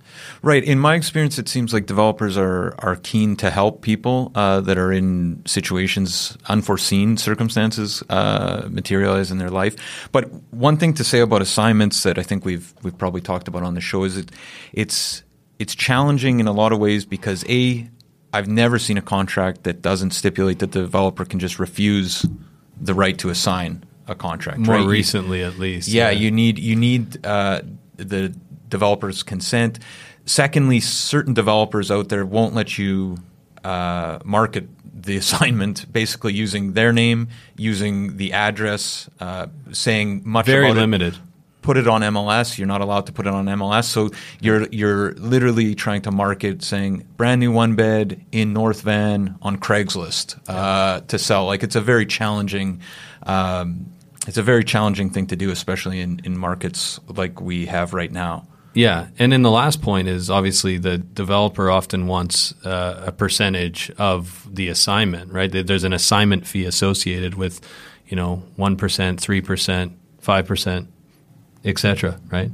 Right. In my experience, it seems like developers are are keen to help people uh, that are in situations, unforeseen circumstances uh, materialize in their life. But one thing to say about assignments that I think we've we've probably talked about on the show is it it's it's challenging in a lot of ways because a I've never seen a contract that doesn't stipulate that the developer can just refuse the right to assign a contract. More right? recently, you, at least. Yeah, yeah, you need you need uh, the developer's consent. Secondly, certain developers out there won't let you uh, market the assignment basically using their name, using the address, uh, saying much very limited. It. Put it on MLS. You're not allowed to put it on MLS. So you're you're literally trying to market saying brand new one bed in North Van on Craigslist uh, to sell. Like it's a very challenging um, it's a very challenging thing to do, especially in, in markets like we have right now. Yeah, and then the last point is obviously the developer often wants uh, a percentage of the assignment, right? There's an assignment fee associated with, you know, one percent, three percent, five percent, etc. Right?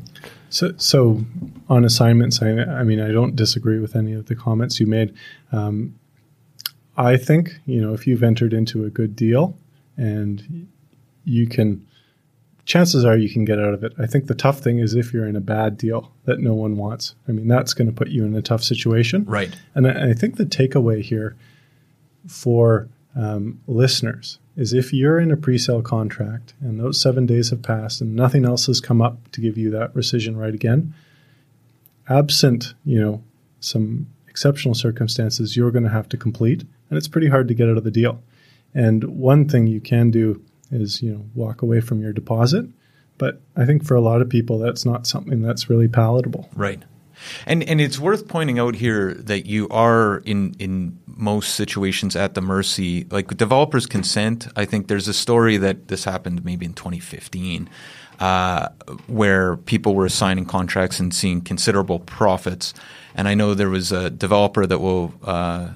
So, so on assignments, I, I, mean, I don't disagree with any of the comments you made. Um, I think you know if you've entered into a good deal and you can chances are you can get out of it. I think the tough thing is if you're in a bad deal that no one wants. I mean, that's going to put you in a tough situation. Right. And I, I think the takeaway here for um, listeners is if you're in a pre-sale contract and those seven days have passed and nothing else has come up to give you that rescission right again, absent you know some exceptional circumstances, you're going to have to complete, and it's pretty hard to get out of the deal. And one thing you can do is you know walk away from your deposit. But I think for a lot of people, that's not something that's really palatable. Right. And and it's worth pointing out here that you are in in most situations at the mercy like developers consent. I think there's a story that this happened maybe in 2015 uh, where people were signing contracts and seeing considerable profits. And I know there was a developer that will uh,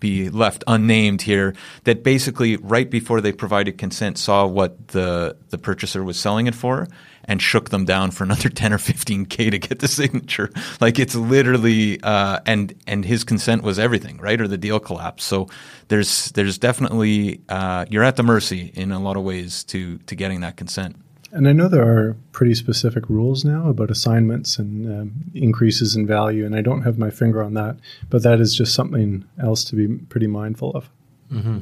be left unnamed here that basically right before they provided consent saw what the the purchaser was selling it for and shook them down for another 10 or 15k to get the signature. Like it's literally uh, and and his consent was everything right? Or the deal collapsed. So there's there's definitely uh, you're at the mercy in a lot of ways to to getting that consent and I know there are pretty specific rules now about assignments and um, increases in value, and I don't have my finger on that, but that is just something else to be pretty mindful of. Mm-hmm.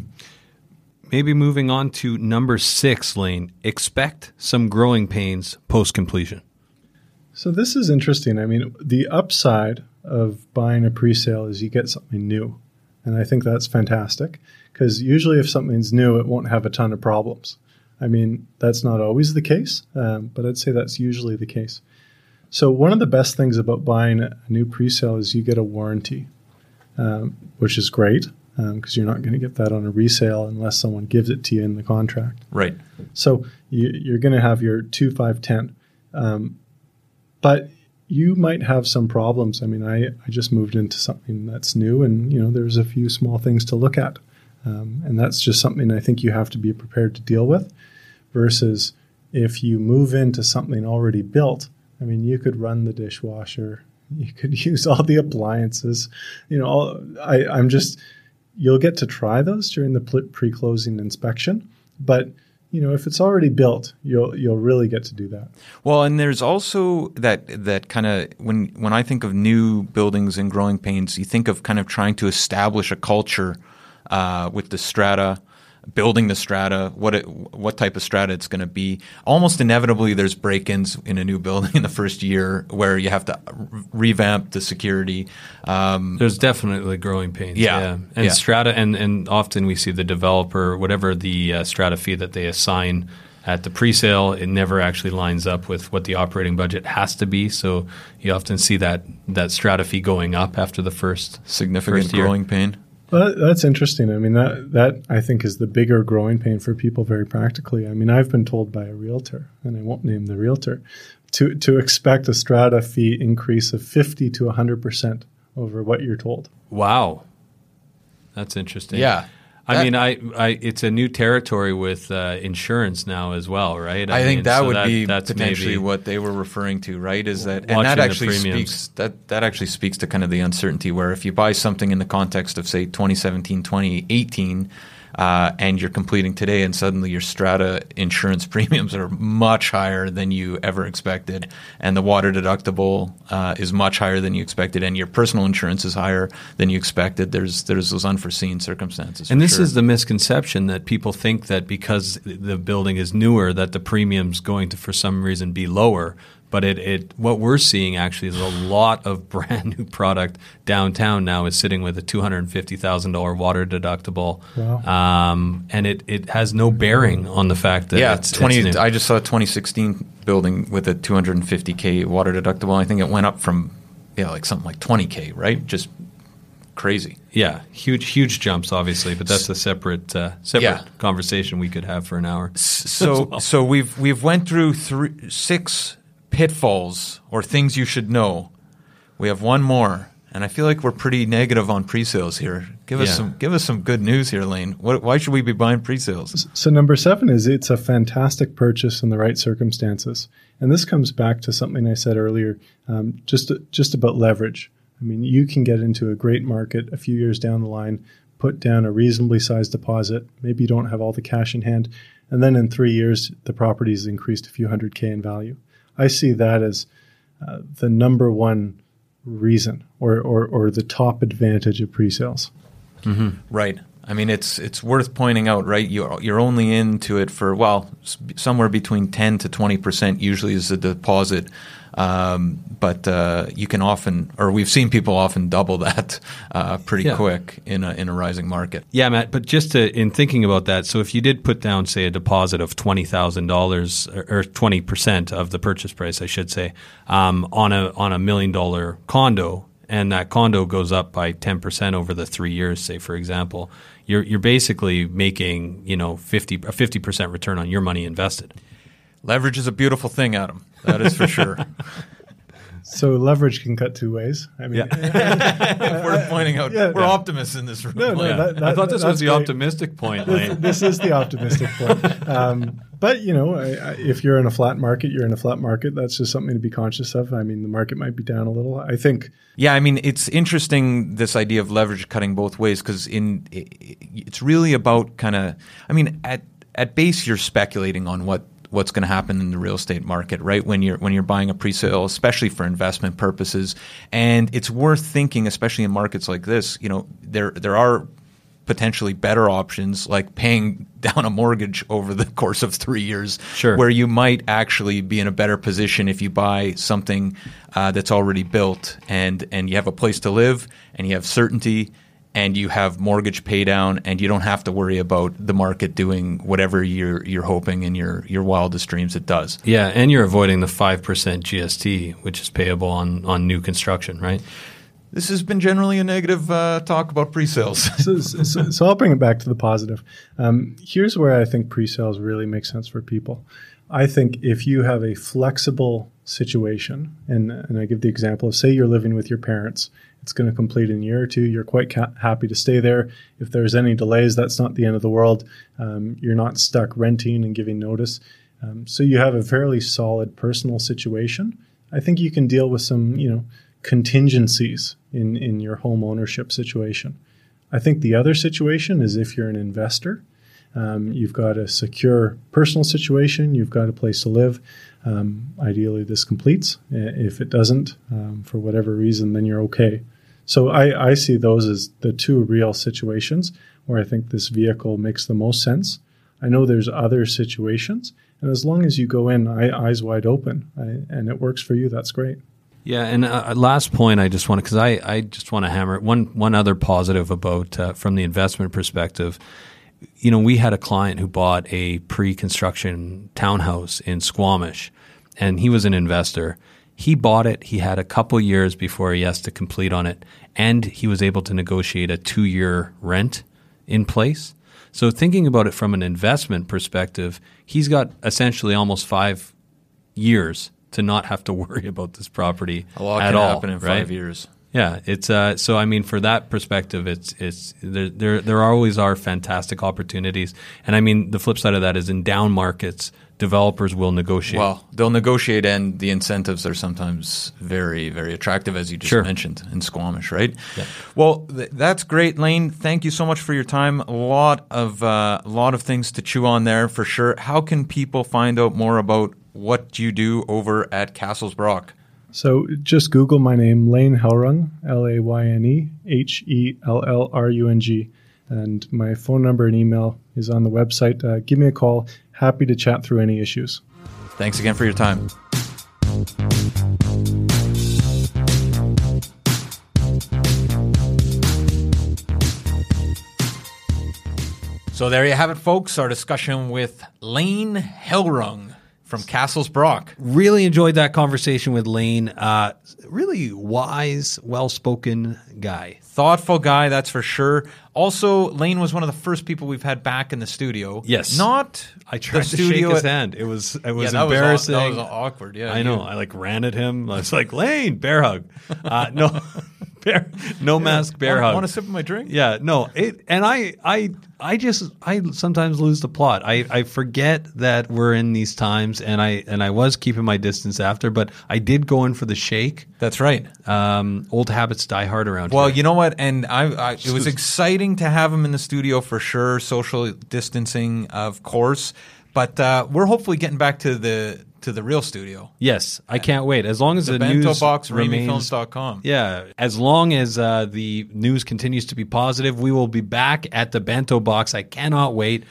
Maybe moving on to number six, Layne. Expect some growing pains post completion. So this is interesting. I mean, the upside of buying a pre-sale is you get something new, and I think that's fantastic because usually if something's new, it won't have a ton of problems. I mean, that's not always the case, um, but I'd say that's usually the case. So, one of the best things about buying a new presale is you get a warranty, um, which is great because um, you're not going to get that on a resale unless someone gives it to you in the contract. Right. So, you, are going to have your 2, 5, 10. Um, but you might have some problems. I mean, I, I just moved into something that's new, and you know, there's a few small things to look at. Um, and that's just something I think you have to be prepared to deal with versus if you move into something already built. I mean, you could run the dishwasher, you could use all the appliances. You know, all, I, I'm just, you'll get to try those during the pre closing inspection. But you know, if it's already built, you'll you'll really get to do that. Well, and there's also that that kind of when when I think of new buildings and growing pains, you think of kind of trying to establish a culture uh, with the strata, building the strata, what it, what type of strata it's going to be. Almost inevitably, there's break-ins in a new building in the first year where you have to revamp the security. Um, there's definitely growing pains. Yeah, yeah. and yeah. strata, and and often we see the developer, whatever the uh, strata fee that they assign at the pre-sale, it never actually lines up with what the operating budget has to be. So you often see that that strata fee going up after the first significant first growing pain. Well, that's interesting. I mean, that that I think is the bigger growing pain for people very practically. I mean, I've been told by a realtor, and I won't name the realtor, to to expect a strata fee increase of fifty to hundred percent over what you're told. Wow, that's interesting. Yeah, I mean, I, I, it's a new territory with uh, insurance now as well, right? I, I think that so would that, be potentially what they were referring to, right? Is that and that actually speaks that that actually speaks to kind of the uncertainty where if you buy something in the context of say 2017, 2018 uh, and you're completing today, and suddenly your strata insurance premiums are much higher than you ever expected, and the water deductible uh, is much higher than you expected, and your personal insurance is higher than you expected. There's there's those unforeseen circumstances. And this sure. is the misconception that people think that because the building is newer, that the premium's going to for some reason be lower but it, it what we're seeing actually is a lot of brand new product downtown now is sitting with a two hundred and fifty thousand dollar water deductible, wow. um, and it, it has no bearing on the fact that yeah, it's twenty. It's I just saw a twenty sixteen building with a two hundred and fifty k water deductible. I think it went up from yeah like something like twenty k, right? Just crazy. Yeah, huge, huge jumps, obviously, but that's a separate, uh, separate yeah. conversation we could have for an hour. So, well. so we've we've went through three, six pitfalls or things you should know. We have one more, and I feel like we're pretty negative on pre-sales here. Give us some give us some good news here, Layne. What, why should we be buying pre-sales? So number seven is it's a fantastic purchase in the right circumstances, and this comes back to something I said earlier, um, just just about leverage. I mean, you can get into a great market a few years down the line, put down a reasonably sized deposit. Maybe you don't have all the cash in hand, and then in three years the property's increased a few hundred k in value. I see that as uh, the number one reason or, or, or the top advantage of pre-sales. Mm-hmm. Right. I mean, it's it's worth pointing out, right? You're you're only into it for well, somewhere between ten to twenty percent usually is the deposit. Um, but uh, you can often, or we've seen people often double that uh, pretty yeah. quick in a in a rising market. Yeah, Matt. But just to, in thinking about that, so if you did put down, say, a deposit of twenty thousand dollars or twenty percent of the purchase price, I should say, um, on a on a million dollar condo, and that condo goes up by 10% over the three years, say, for example, you're, you're basically making, you know, 50, a 50% return on your money invested. Leverage is a beautiful thing, Adam. That is for sure. So leverage can cut two ways. I mean, yeah. we're pointing out yeah, we're yeah. optimists in this room. No, no, that, that, I thought this was the great. optimistic point. This, this, is the optimistic point. Um, but you know, I, I, if you're in a flat market, you're in a flat market. That's just something to be conscious of. I mean, the market might be down a little. I think. Yeah, I mean, it's interesting this idea of leverage cutting both ways because in it, it's really about kind of. I mean, at at base, you're speculating on what what's going to happen in the real estate market, right? When you're when you're buying a pre-sale, especially for investment purposes, and it's worth thinking, especially in markets like this. You know, there there are potentially better options like paying down a mortgage over the course of three years, sure. where you might actually be in a better position if you buy something uh, that's already built and and you have a place to live and you have certainty and you have mortgage pay down and you don't have to worry about the market doing whatever you're you're hoping in your your wildest dreams it does. Yeah, and you're avoiding the 5% GST which is payable on on new construction, right? This has been generally a negative uh, talk about pre-sales. so, so, so, I'll bring it back to the positive. Um, here's where I think pre-sales really make sense for people. I think if you have a flexible situation, and, and I give the example of say you're living with your parents it's going to complete in a year or two. You're quite ca- happy to stay there. If there's any delays, that's not the end of the world. Um, you're not stuck renting and giving notice. Um, so you have a fairly solid personal situation. I think you can deal with some, you know, contingencies in, in your home ownership situation. I think the other situation is if you're an investor, um, you've got a secure personal situation, you've got a place to live. Um, ideally, this completes. If it doesn't, um, for whatever reason, then you're okay. So I, I see those as the two real situations where I think this vehicle makes the most sense. I know there's other situations, and as long as you go in eyes wide open I, and it works for you, that's great. Yeah, and uh, last point, I just want to because I, I just want to hammer one one other positive about uh, from the investment perspective. You know, we had a client who bought a pre-construction townhouse in Squamish, and he was an investor, he bought it. He had a couple years before he has to complete on it, and he was able to negotiate a two year rent in place. So, thinking about it from an investment perspective, he's got essentially almost five years to not have to worry about this property a lot at can all. Happen in right? five years. Yeah, it's uh, so. I mean, for that perspective, it's it's there, there. There always are fantastic opportunities, and I mean, the flip side of that is in down markets, developers will negotiate. Well, they'll negotiate, and the incentives are sometimes very, very attractive, as you just sure. mentioned in Squamish, right? Yeah. Well, th- that's great, Layne. Thank you so much for your time. A lot of uh, a lot of things to chew on there for sure. How can people find out more about what you do over at Cassels Brock? So just Google my name, Layne Hellrung, L A Y N E H E L L R U N G. And my phone number and email is on the website. Uh, give me a call. Happy to chat through any issues. Thanks again for your time. So there you have it, folks. Our discussion with Layne Hellrung from Cassels Brock. Really enjoyed that conversation with Layne. Uh, really wise, well spoken guy. Thoughtful guy, that's for sure. Also, Layne was one of the first people we've had back in the studio. Yes. Not I tried to shake his hand. It was it was yeah, embarrassing. Was, that was awkward, yeah. I know. I like ran at him. I was like, Layne, bear hug. Uh, no bear, no mask bear hug. Want a sip of my drink? Yeah, no. It and I I I just I sometimes lose the plot. I, I forget that we're in these times, and I and I was keeping my distance after, but I did go in for the shake. That's right. Um, old habits die hard around here. well, here. you know what? And I, I it was exciting to have him in the studio for sure. Social distancing, of course. But uh, we're hopefully getting back to the to the real studio. Yes, I can't wait. As long as the, The, bento news box, remains, yeah, as long as uh, the news continues to be positive, we will be back at the bento box. I cannot wait.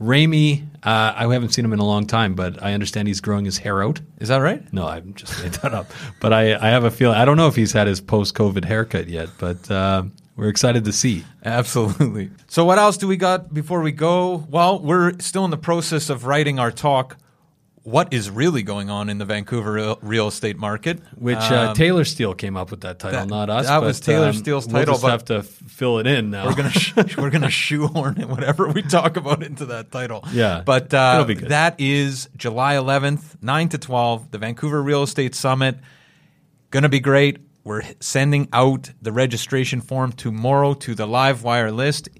Ramy, uh, I haven't seen him in a long time, but I understand he's growing his hair out. Is that right? No, I just made that up. But I, I have a feeling. I don't know if he's had his post-COVID haircut yet, but uh, we're excited to see. Absolutely. So, what else do we got before we go? Well, we're still in the process of writing our talk. What is really going on in the Vancouver real, estate market? Which uh, Um, Taylor Steele came up with that title, that- not us. that was Taylor um, Steele's title. we'll just but- have to fill it in now. we're gonna sh- we're gonna shoehorn in whatever we talk about into that title. Yeah. but uh, It'll be good. that is July 11th, nine to 12, the Vancouver Real Estate Summit. Gonna be great. We're sending out the registration form tomorrow to the Livewire list,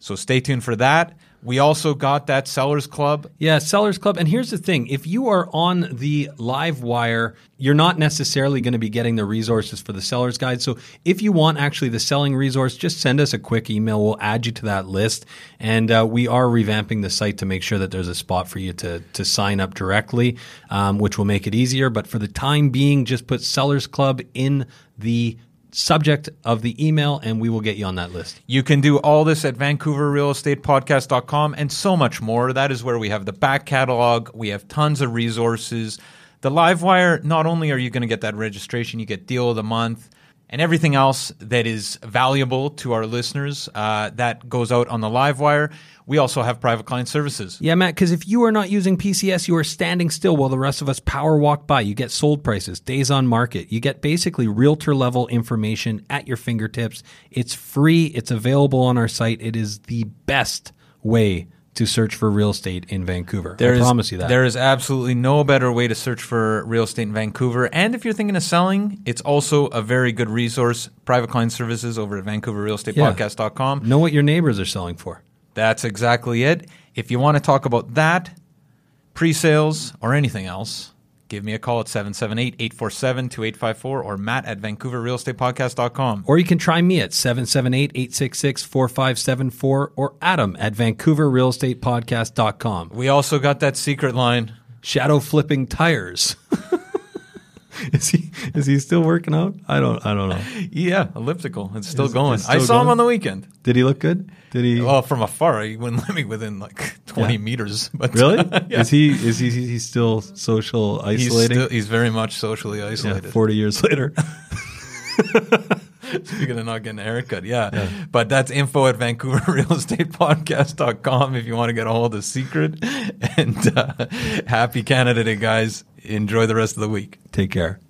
so stay tuned for that. We also got that Sellers Club. Yeah, Sellers Club. And here's the thing if you are on the live wire, you're not necessarily going to be getting the resources for the seller's guide. So if you want actually the selling resource, just send us a quick email. We'll add you to that list. And uh, we are revamping the site to make sure that there's a spot for you to, to sign up directly, um, which will make it easier. But for the time being, just put Sellers Club in the subject of the email and we will get you on that list. You can do all this at vancouverrealestatepodcast.com and so much more. That is where we have the back catalog. We have tons of resources. The Livewire, not only are you going to get that registration, you get deal of the month and everything else that is valuable to our listeners uh, that goes out on the live wire. We also have private client services. Yeah, Matt, because if you are not using PCS, you are standing still while the rest of us power walk by. You get sold prices, days on market. You get basically realtor level information at your fingertips. It's free, it's available on our site. It is the best way to search for real estate in Vancouver. There I is- promise you that. There is absolutely no better way to search for real estate in Vancouver. And if you're thinking of selling, it's also a very good resource. Private client services over at VancouverRealEstatePodcast.com. know what your neighbors are selling for. That's exactly it. If you want to talk about that, pre sales, or anything else, give me a call at 778 847 2854 or matt at VancouverRealEstatePodcast.com. Or you can try me at 778 866 4574 or Adam at VancouverRealEstatePodcast.com. We also got that secret line. Shadow flipping tires. is he is he still working out? I don't I don't know. Yeah, elliptical. It's still Is- going. it's I still saw him on the weekend. Did he look good? Did he Well, from afar, he wouldn't let me within like 20 Yeah. meters. But Really? yeah. Is he is he he's still social He's, isolating? still, he's very much socially yeah, isolated. Forty years later. Speaking of not getting a haircut, yeah. But that's info at VancouverRealEstatePodcast.com if you want to get a hold of Secret. And uh, happy Canada Day, guys. Enjoy the rest of the week. Take care.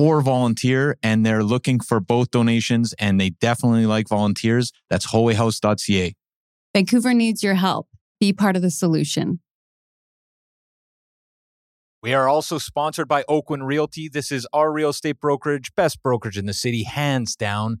or volunteer. And they're looking for both donations and they definitely like volunteers. That's holyhouse.ca. Vancouver needs your help. Be part of the solution. We are also sponsored by Oakwyn Realty. This is our real estate brokerage, best brokerage in the city, hands down.